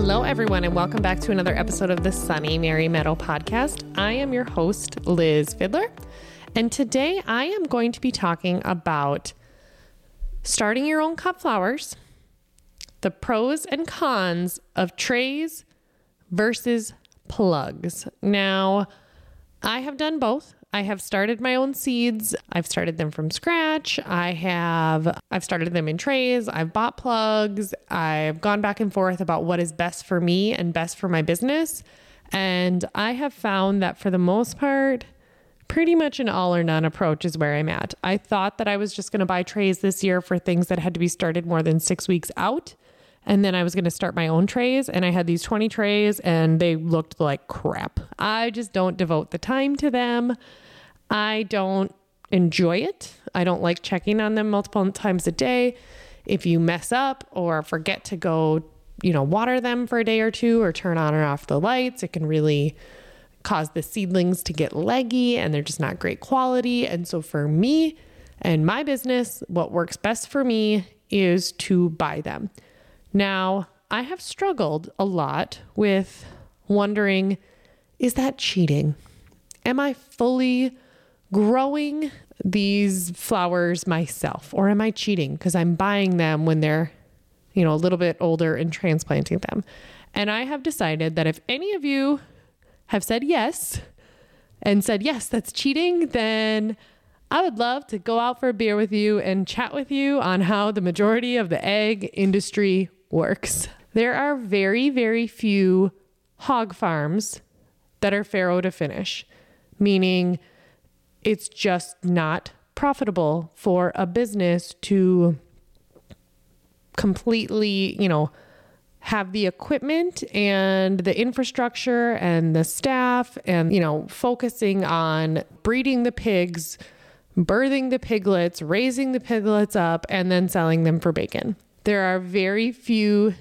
Hello, everyone, and welcome back to another episode of the Sunny Mary Meadow podcast. I am your host, Liz Fiddler, and today I am going to be talking about starting your own cut flowers, the pros and cons of trays versus plugs. Now, I have done both. I have started my own seeds. I've started them from scratch. I have I've started them in trays. I've bought plugs. I've gone back and forth about what is best for me and best for my business. And I have found that for the most part, pretty much an all or none approach is where I'm at. I thought that I was just going to buy trays this year for things that had to be started more than 6 weeks out. And then I was going to start my own trays, and I had these 20 trays, and they looked like crap. I just don't devote the time to them. I don't enjoy it. I don't like checking on them multiple times a day. If you mess up or forget to go, you know, water them for a day or two or turn on or off the lights, it can really cause the seedlings to get leggy and they're just not great quality. And so for me and my business, what works best for me is to buy them. Now, I have struggled a lot with wondering is that cheating? Am I fully growing these flowers myself or am I cheating because I'm buying them when they're, you know, a little bit older and transplanting them? And I have decided that if any of you have said yes and said, yes, that's cheating, then I would love to go out for a beer with you and chat with you on how the majority of the ag industry works. There are very, very few hog farms that are farrow to finish, meaning it's just not profitable for a business to completely, you know, have the equipment and the infrastructure and the staff and, you know, focusing on breeding the pigs, birthing the piglets, raising the piglets up, and then selling them for bacon. There are very few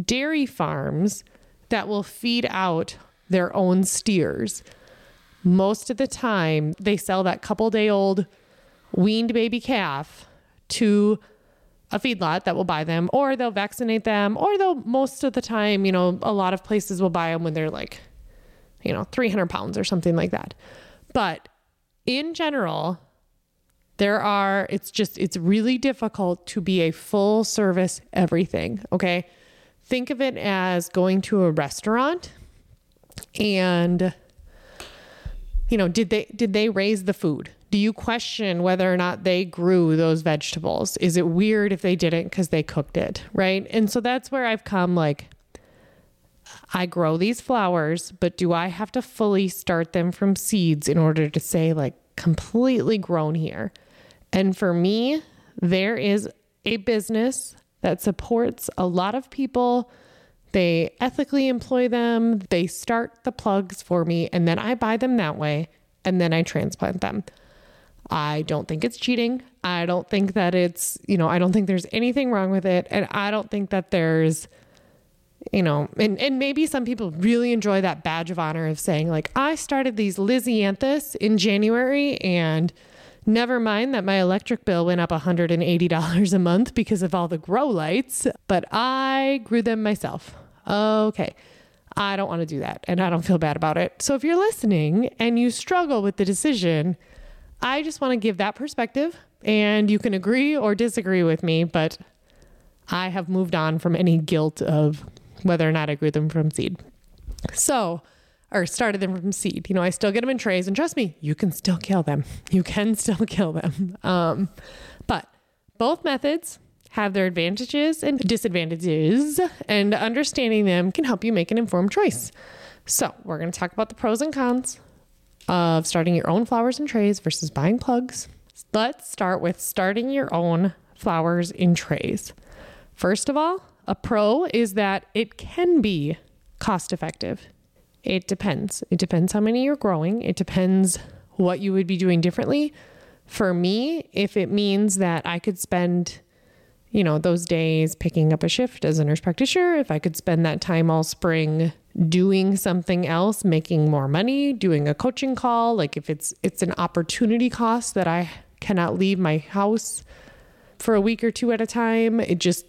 dairy farms that will feed out their own steers. Most of the time they sell that couple day old weaned baby calf to a feedlot that will buy them or they'll vaccinate them or they'll most of the time you know a lot of places will buy them when they're like you know 300 pounds or something like that. But in general there are it's just it's really difficult to be a full service everything okay think of it as going to a restaurant and you know, did they did they raise the food? Do you question whether or not they grew those vegetables? Is it weird if they didn't cuz they cooked it, right? And so that's where I've come like I grow these flowers, but do I have to fully start them from seeds in order to say like completely grown here? And for me, there is a business that supports a lot of people they ethically employ them, they start the plugs for me, and then I buy them that way, and then I transplant them. I don't think it's cheating. I don't think that it's, you know, I don't think there's anything wrong with it. And I don't think that there's, you know, and, and maybe some people really enjoy that badge of honor of saying, like, I started these lisianthus in January and never mind that my electric bill went up $180 a month because of all the grow lights, but I grew them myself okay, I don't want to do that and I don't feel bad about it. So if you're listening and you struggle with the decision, I just want to give that perspective and you can agree or disagree with me, but I have moved on from any guilt of whether or not I grew them from seed. So, or started them from seed. You know, I still get them in trays, and trust me, you can still kill them. You can still kill them. Um, but both methods have their advantages and disadvantages, and understanding them can help you make an informed choice. So, we're going to talk about the pros and cons of starting your own flowers and trays versus buying plugs. Let's start with starting your own flowers in trays. First of all, a pro is that it can be cost effective. It depends. It depends how many you're growing, it depends what you would be doing differently. For me, if it means that I could spend you know, those days picking up a shift as a nurse practitioner, if I could spend that time all spring doing something else, making more money, doing a coaching call, like if it's it's an opportunity cost that I cannot leave my house for a week or two at a time, it just,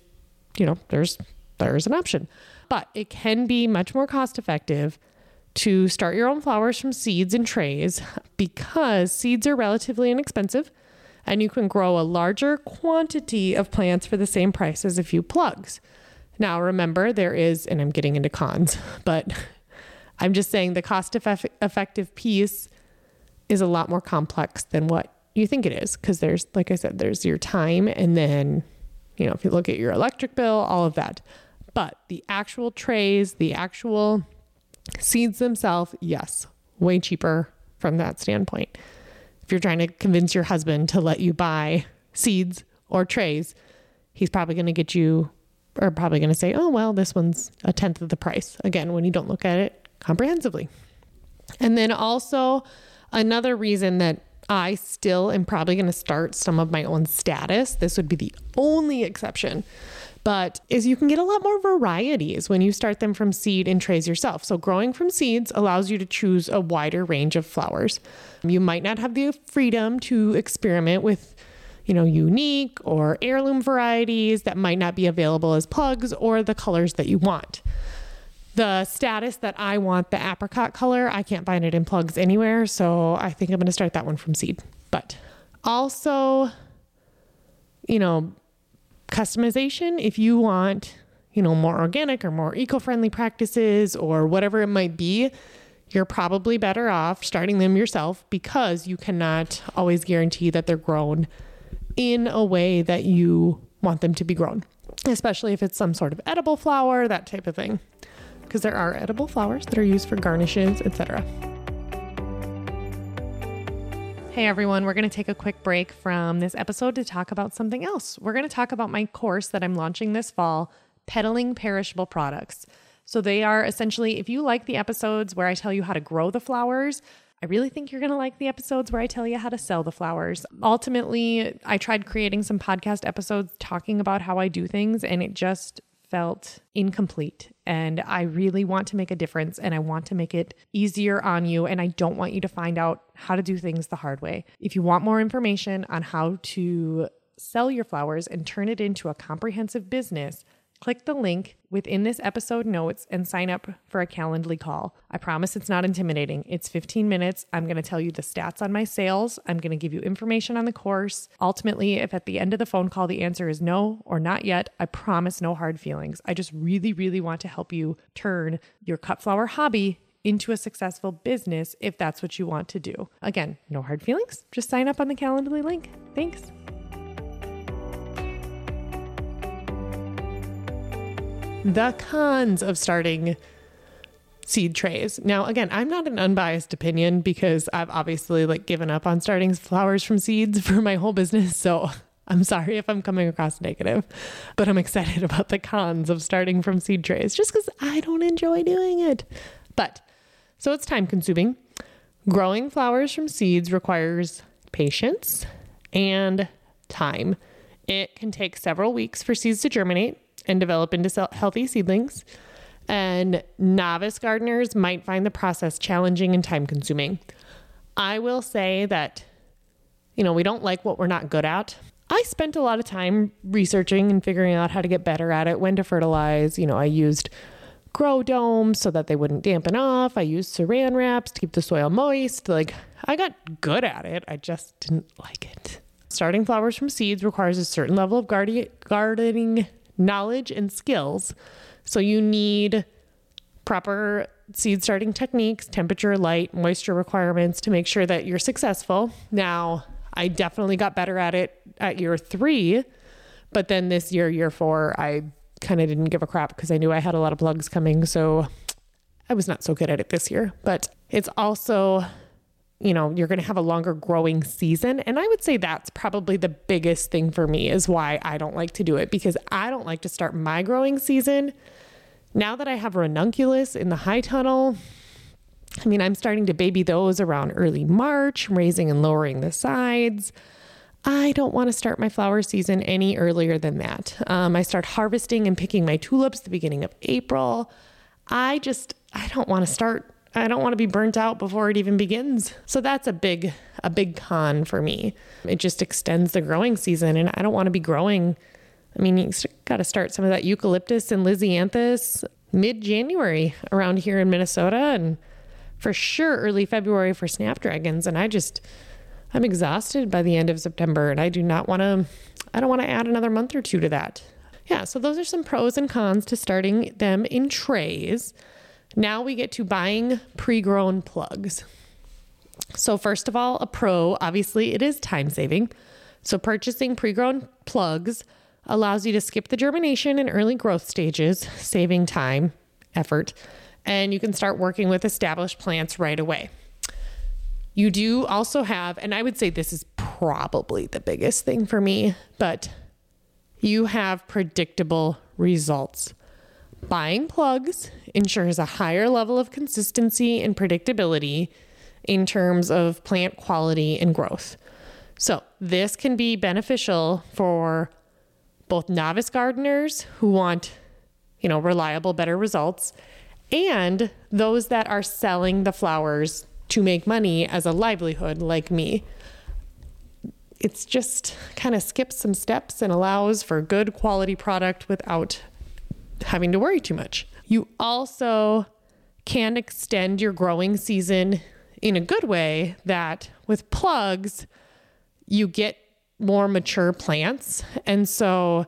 you know, there's there's an option. But it can be much more cost effective to start your own flowers from seeds and trays because seeds are relatively inexpensive and you can grow a larger quantity of plants for the same price as a few plugs. Now, remember, there is, and I'm getting into cons, but I'm just saying the cost effective piece is a lot more complex than what you think it is because there's, like I said, there's your time and then, you know, if you look at your electric bill, all of that. But the actual trays, the actual seeds themselves, yes, way cheaper from that standpoint. If you're trying to convince your husband to let you buy seeds or trays, he's probably going to get you, or probably going to say, oh, well, this one's a tenth of the price. Again, when you don't look at it comprehensively. And then also, another reason that I still am probably going to start some of my own statice, this would be the only exception, but is you can get a lot more varieties when you start them from seed in trays yourself. So growing from seeds allows you to choose a wider range of flowers. You might not have the freedom to experiment with you know, unique or heirloom varieties that might not be available as plugs or the colors that you want the statice that I want the apricot color, I can't find it in plugs anywhere. So I think I'm going to start that one from seed. But also, you know, customization, if you want, you know, more organic or more eco friendly practices or whatever it might be, you're probably better off starting them yourself because you cannot always guarantee that they're grown in a way that you want them to be grown, especially if it's some sort of edible flower, that type of thing because there are edible flowers that are used for garnishes, etc. Hey everyone, we're going to take a quick break from this episode to talk about something else. We're going to talk about my course that I'm launching this fall, Peddling Perishable Products. So, they are essentially, if you like the episodes where I tell you how to grow the flowers, I really think you're going to like the episodes where I tell you how to sell the flowers. Ultimately, I tried creating some podcast episodes talking about how I do things, and it just felt incomplete. And I really want to make a difference and I want to make it easier on you. And I don't want you to find out how to do things the hard way. If you want more information on how to sell your flowers and turn it into a comprehensive business, Click the link within this episode notes and sign up for a Calendly call. I promise it's not intimidating. It's 15 minutes. I'm going to tell you the stats on my sales. I'm going to give you information on the course. Ultimately, if at the end of the phone call the answer is no or not yet, I promise no hard feelings. I just really, really want to help you turn your cut flower hobby into a successful business if that's what you want to do. Again, no hard feelings. Just sign up on the Calendly link. Thanks. The cons of starting seed trays. Now, again, I'm not an unbiased opinion because I've obviously like given up on starting flowers from seeds for my whole business. So I'm sorry if I'm coming across negative, but I'm excited about the cons of starting from seed trays just because I don't enjoy doing it. But so it's time consuming. Growing flowers from seeds requires patience and time. It can take several weeks for seeds to germinate and develop into healthy seedlings. And novice gardeners might find the process challenging and time consuming. I will say that, you know, we don't like what we're not good at. I spent a lot of time researching and figuring out how to get better at it, when to fertilize. You know, I used grow domes so that they wouldn't dampen off. I used saran wraps to keep the soil moist. Like, I got good at it. I just didn't like it. Starting flowers from seeds requires a certain level of gardening knowledge and skills. So you need proper seed starting techniques, temperature, light, moisture requirements to make sure that you're successful. Now, I definitely got better at it at year three, but then this year, year four, I kind of didn't give a crap because I knew I had a lot of plugs coming. So I was not so good at it this year. But it's also you know, you're going to have a longer growing season. And I would say that's probably the biggest thing for me is why I don't like to do it because I don't like to start my growing season. Now that I have ranunculus in the high tunnel, I mean, I'm starting to baby those around early March, raising and lowering the sides. I don't want to start my flower season any earlier than that. Um, I start harvesting and picking my tulips the beginning of April. I just, I don't want to start I don't want to be burnt out before it even begins. So that's a big a big con for me. It just extends the growing season and I don't want to be growing I mean, you got to start some of that eucalyptus and lisianthus mid January around here in Minnesota, and for sure early February for snapdragons. And I just, I'm exhausted by the end of September, and I do not want to, I don't want to add another month or two to that. Yeah, so those are some pros and cons to starting them in trays. Now we get to buying pre grown plugs. So, first of all, a pro, obviously, it is time saving. So, purchasing pre grown plugs allows you to skip the germination and early growth stages, saving time, effort, and you can start working with established plants right away. You do also have, and I would say this is probably the biggest thing for me, but you have predictable results. Buying plugs ensures a higher level of consistency and predictability in terms of plant quality and growth. So, this can be beneficial for both novice gardeners who want, you know, reliable, better results and those that are selling the flowers to make money as a livelihood like me. It's just kind of skips some steps and allows for good quality product without having to worry too much. You also can extend your growing season in a good way that with plugs, you get more mature plants. And so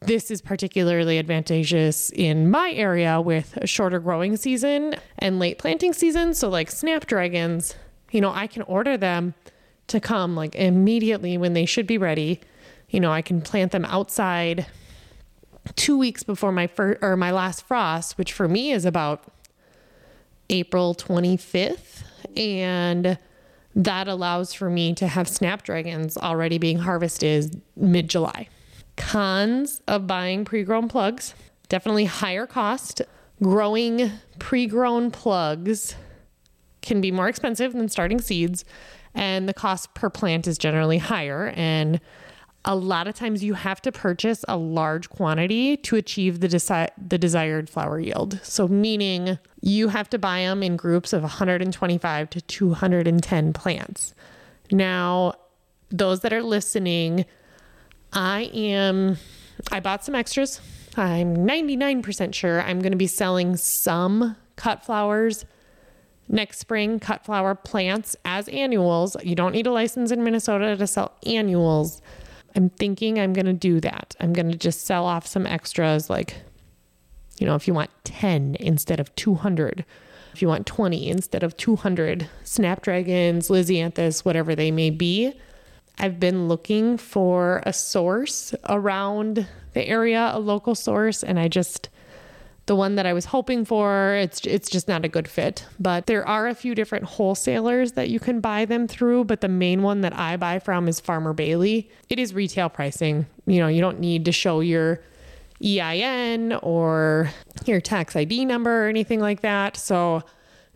this is particularly advantageous in my area with a shorter growing season and late planting season. So, like snapdragons, you know, I can order them to come like immediately when they should be ready. You know, I can plant them outside two weeks before my first or my last frost, which for me is about April 25th. And that allows for me to have snapdragons already being harvested mid July. Cons of buying pre grown plugs definitely higher cost. Growing pre grown plugs can be more expensive than starting seeds, and the cost per plant is generally higher. And a lot of times you have to purchase a large quantity to achieve the, desi- the desired flower yield. So, meaning you have to buy them in groups of 125 to 210 plants. Now, those that are listening, I am, I bought some extras. I'm 99% sure I'm going to be selling some cut flowers next spring, cut flower plants as annuals. You don't need a license in Minnesota to sell annuals. I'm thinking I'm going to do that. I'm going to just sell off some extras like, you know, if you want 10 instead of 200, if you want 20 instead of 200, snapdragons, lisianthus, whatever they may be. I've been looking for a source around the area, a local source, and I just the one that I was hoping for, it's it's just not a good fit. But there are a few different wholesalers that you can buy them through, but the main one that I buy from is Farmer Bailey. It is retail pricing. You know, you don't need to show your EIN or your tax ID number or anything like that. So I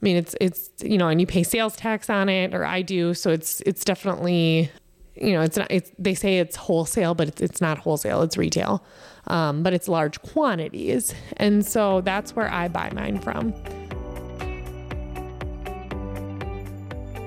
mean, it's it's you know, and you pay sales tax on it, or I do. So it's it's definitely you know, it's not, it's, they say it's wholesale, but it's, it's not wholesale, it's retail. Um, but it's large quantities. And so that's where I buy mine from.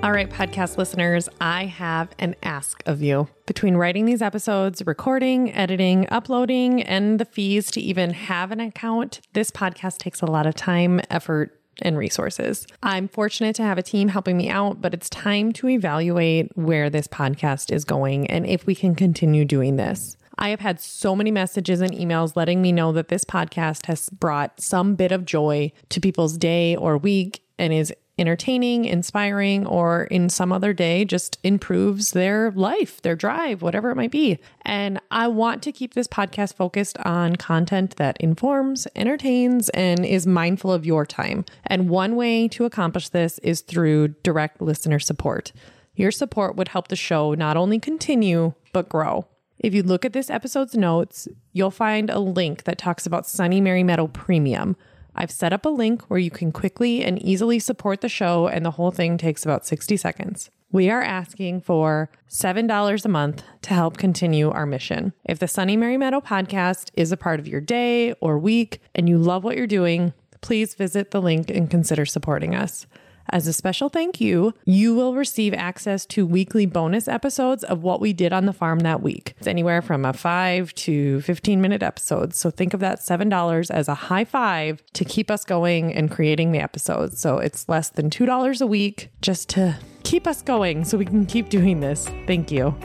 All right, podcast listeners, I have an ask of you. Between writing these episodes, recording, editing, uploading, and the fees to even have an account, this podcast takes a lot of time, effort, and resources. I'm fortunate to have a team helping me out, but it's time to evaluate where this podcast is going and if we can continue doing this. I have had so many messages and emails letting me know that this podcast has brought some bit of joy to people's day or week and is entertaining, inspiring, or in some other day just improves their life, their drive, whatever it might be. And I want to keep this podcast focused on content that informs, entertains, and is mindful of your time. And one way to accomplish this is through direct listener support. Your support would help the show not only continue, but grow. If you look at this episode's notes, you'll find a link that talks about Sunny Mary Meadow Premium I've set up a link where you can quickly and easily support the show, and the whole thing takes about 60 seconds. We are asking for $7 a month to help continue our mission. If the Sunny Mary Meadow podcast is a part of your day or week and you love what you're doing, please visit the link and consider supporting us. As a special thank you, you will receive access to weekly bonus episodes of what we did on the farm that week. It's anywhere from a 5 to 15 minute episodes. So think of that $7 as a high five to keep us going and creating the episodes. So it's less than $2 a week just to keep us going so we can keep doing this. Thank you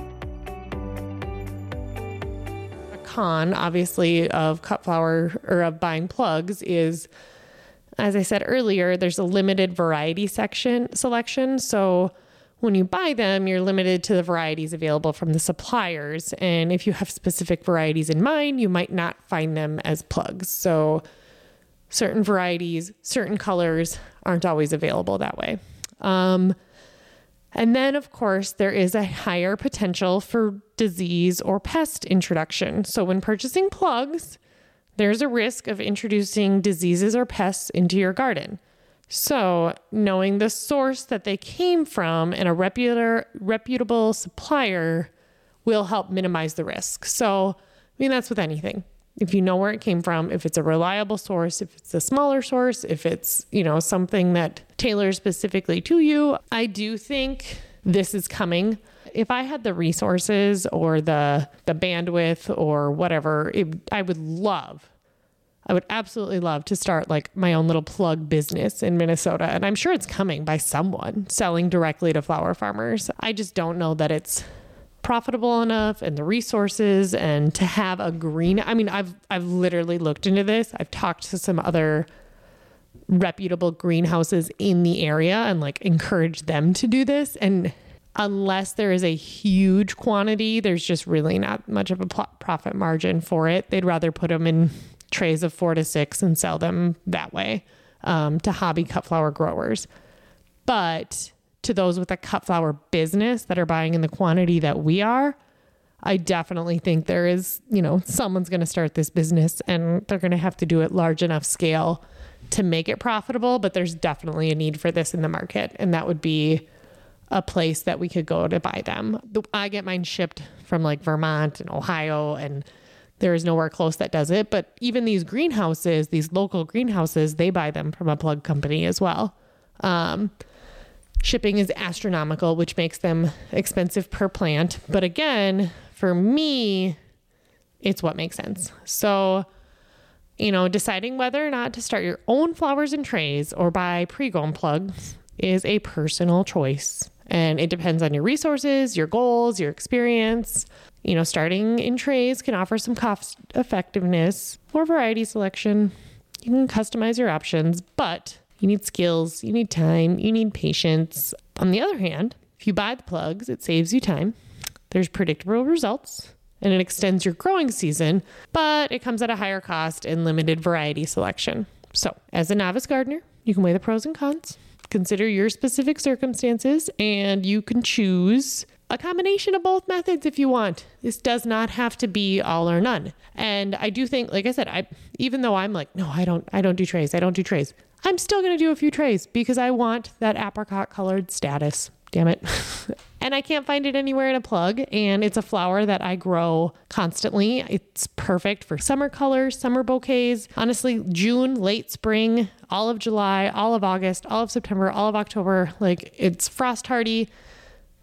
A con obviously of cut flower or of buying plugs is as I said earlier, there's a limited variety section selection. So when you buy them, you're limited to the varieties available from the suppliers. And if you have specific varieties in mind, you might not find them as plugs. So certain varieties, certain colors aren't always available that way. Um, and then, of course, there is a higher potential for disease or pest introduction. So when purchasing plugs, there's a risk of introducing diseases or pests into your garden. So, knowing the source that they came from and a reputable, supplier will help minimize the risk. So, I mean, that's with anything. If you know where it came from, if it's a reliable source, if it's a smaller source, if it's, you know, something that tailors specifically to you, I do think this is coming if I had the resources or the the bandwidth or whatever, it, I would love I would absolutely love to start like my own little plug business in Minnesota. And I'm sure it's coming by someone selling directly to flower farmers. I just don't know that it's profitable enough and the resources and to have a green I mean I've I've literally looked into this. I've talked to some other reputable greenhouses in the area and like encourage them to do this and unless there is a huge quantity, there's just really not much of a profit margin for it. They'd rather put them in trays of four to six and sell them that way um, to hobby cut flower growers. But to those with a cut flower business that are buying in the quantity that we are, I definitely think there is, you know, someone's going to start this business and they're going to have to do it large enough scale to make it profitable. But there's definitely a need for this in the market. And that would be a place that we could go to buy them. I get mine shipped from like Vermont and Ohio, and there is nowhere close that does it. But even these greenhouses, these local greenhouses, they buy them from a plug company as well. Um, shipping is astronomical, which makes them expensive per plant. But again, for me, it's what makes sense. So, you know, deciding whether or not to start your own flowers and trays or buy pre grown plugs is a personal choice. And it depends on your resources, your goals, your experience. You know, starting in trays can offer some cost effectiveness for variety selection. You can customize your options, but you need skills, you need time, you need patience. On the other hand, if you buy the plugs, it saves you time. There's predictable results and it extends your growing season, but it comes at a higher cost and limited variety selection. So, as a novice gardener, you can weigh the pros and cons consider your specific circumstances and you can choose a combination of both methods if you want. This does not have to be all or none. And I do think like I said, I even though I'm like, no, I don't I don't do trays. I don't do trays. I'm still to do a few trays because I want that apricot colored statice damn it. and I can't find it anywhere in a plug. And it's a flower that I grow constantly. It's perfect for summer colors, summer bouquets. Honestly, June, late spring, all of July, all of August, all of September, all of October. Like it's frost hardy.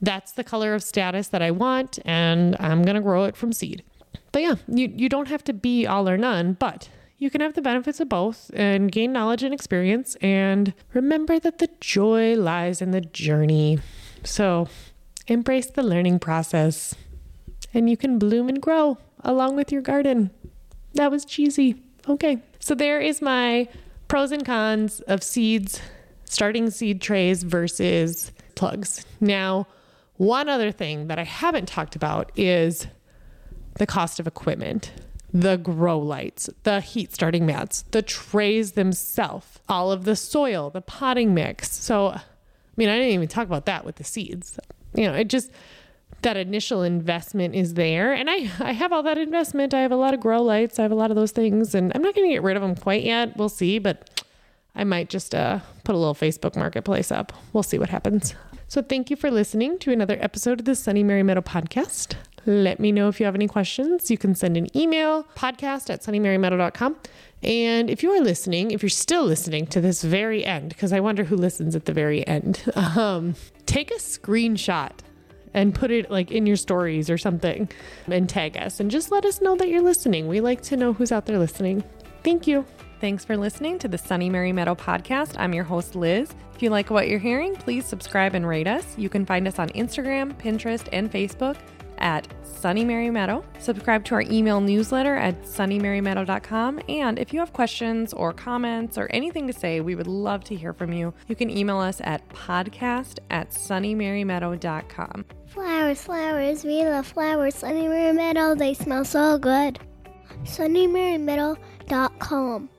That's the color of statice that I want. And I'm going to grow it from seed. But yeah, you, you don't have to be all or none, but you can have the benefits of both and gain knowledge and experience. And remember that the joy lies in the journey. So embrace the learning process and you can bloom and grow along with your garden. That was cheesy. Okay. So there is my pros and cons of seeds, starting seed trays versus plugs. Now, one other thing that I haven't talked about is the cost of equipment the grow lights, the heat starting mats, the trays themselves, all of the soil, the potting mix. So, I mean, I didn't even talk about that with the seeds. You know, it just that initial investment is there. And I, I have all that investment. I have a lot of grow lights. I have a lot of those things. And I'm not going to get rid of them quite yet. We'll see. But I might just uh, put a little Facebook marketplace up. We'll see what happens. So thank you for listening to another episode of the Sunny Mary Meadow podcast. Let me know if you have any questions. You can send an email, podcast at sunnymarymeadow.com. And if you are listening, if you're still listening to this very end, because I wonder who listens at the very end, um, take a screenshot and put it like in your stories or something and tag us and just let us know that you're listening. We like to know who's out there listening. Thank you. Thanks for listening to the Sunny Mary Meadow podcast. I'm your host, Liz. If you like what you're hearing, please subscribe and rate us. You can find us on Instagram, Pinterest, and Facebook at Sunny Mary Meadow. Subscribe to our email newsletter at sunnymarymeadow.com. And if you have questions or comments or anything to say, we would love to hear from you. You can email us at podcast at sunnymarymeadow.com. Flowers, flowers, we love flowers. Sunny Mary Meadow, they smell so good. SunnyMaryMeadow.com.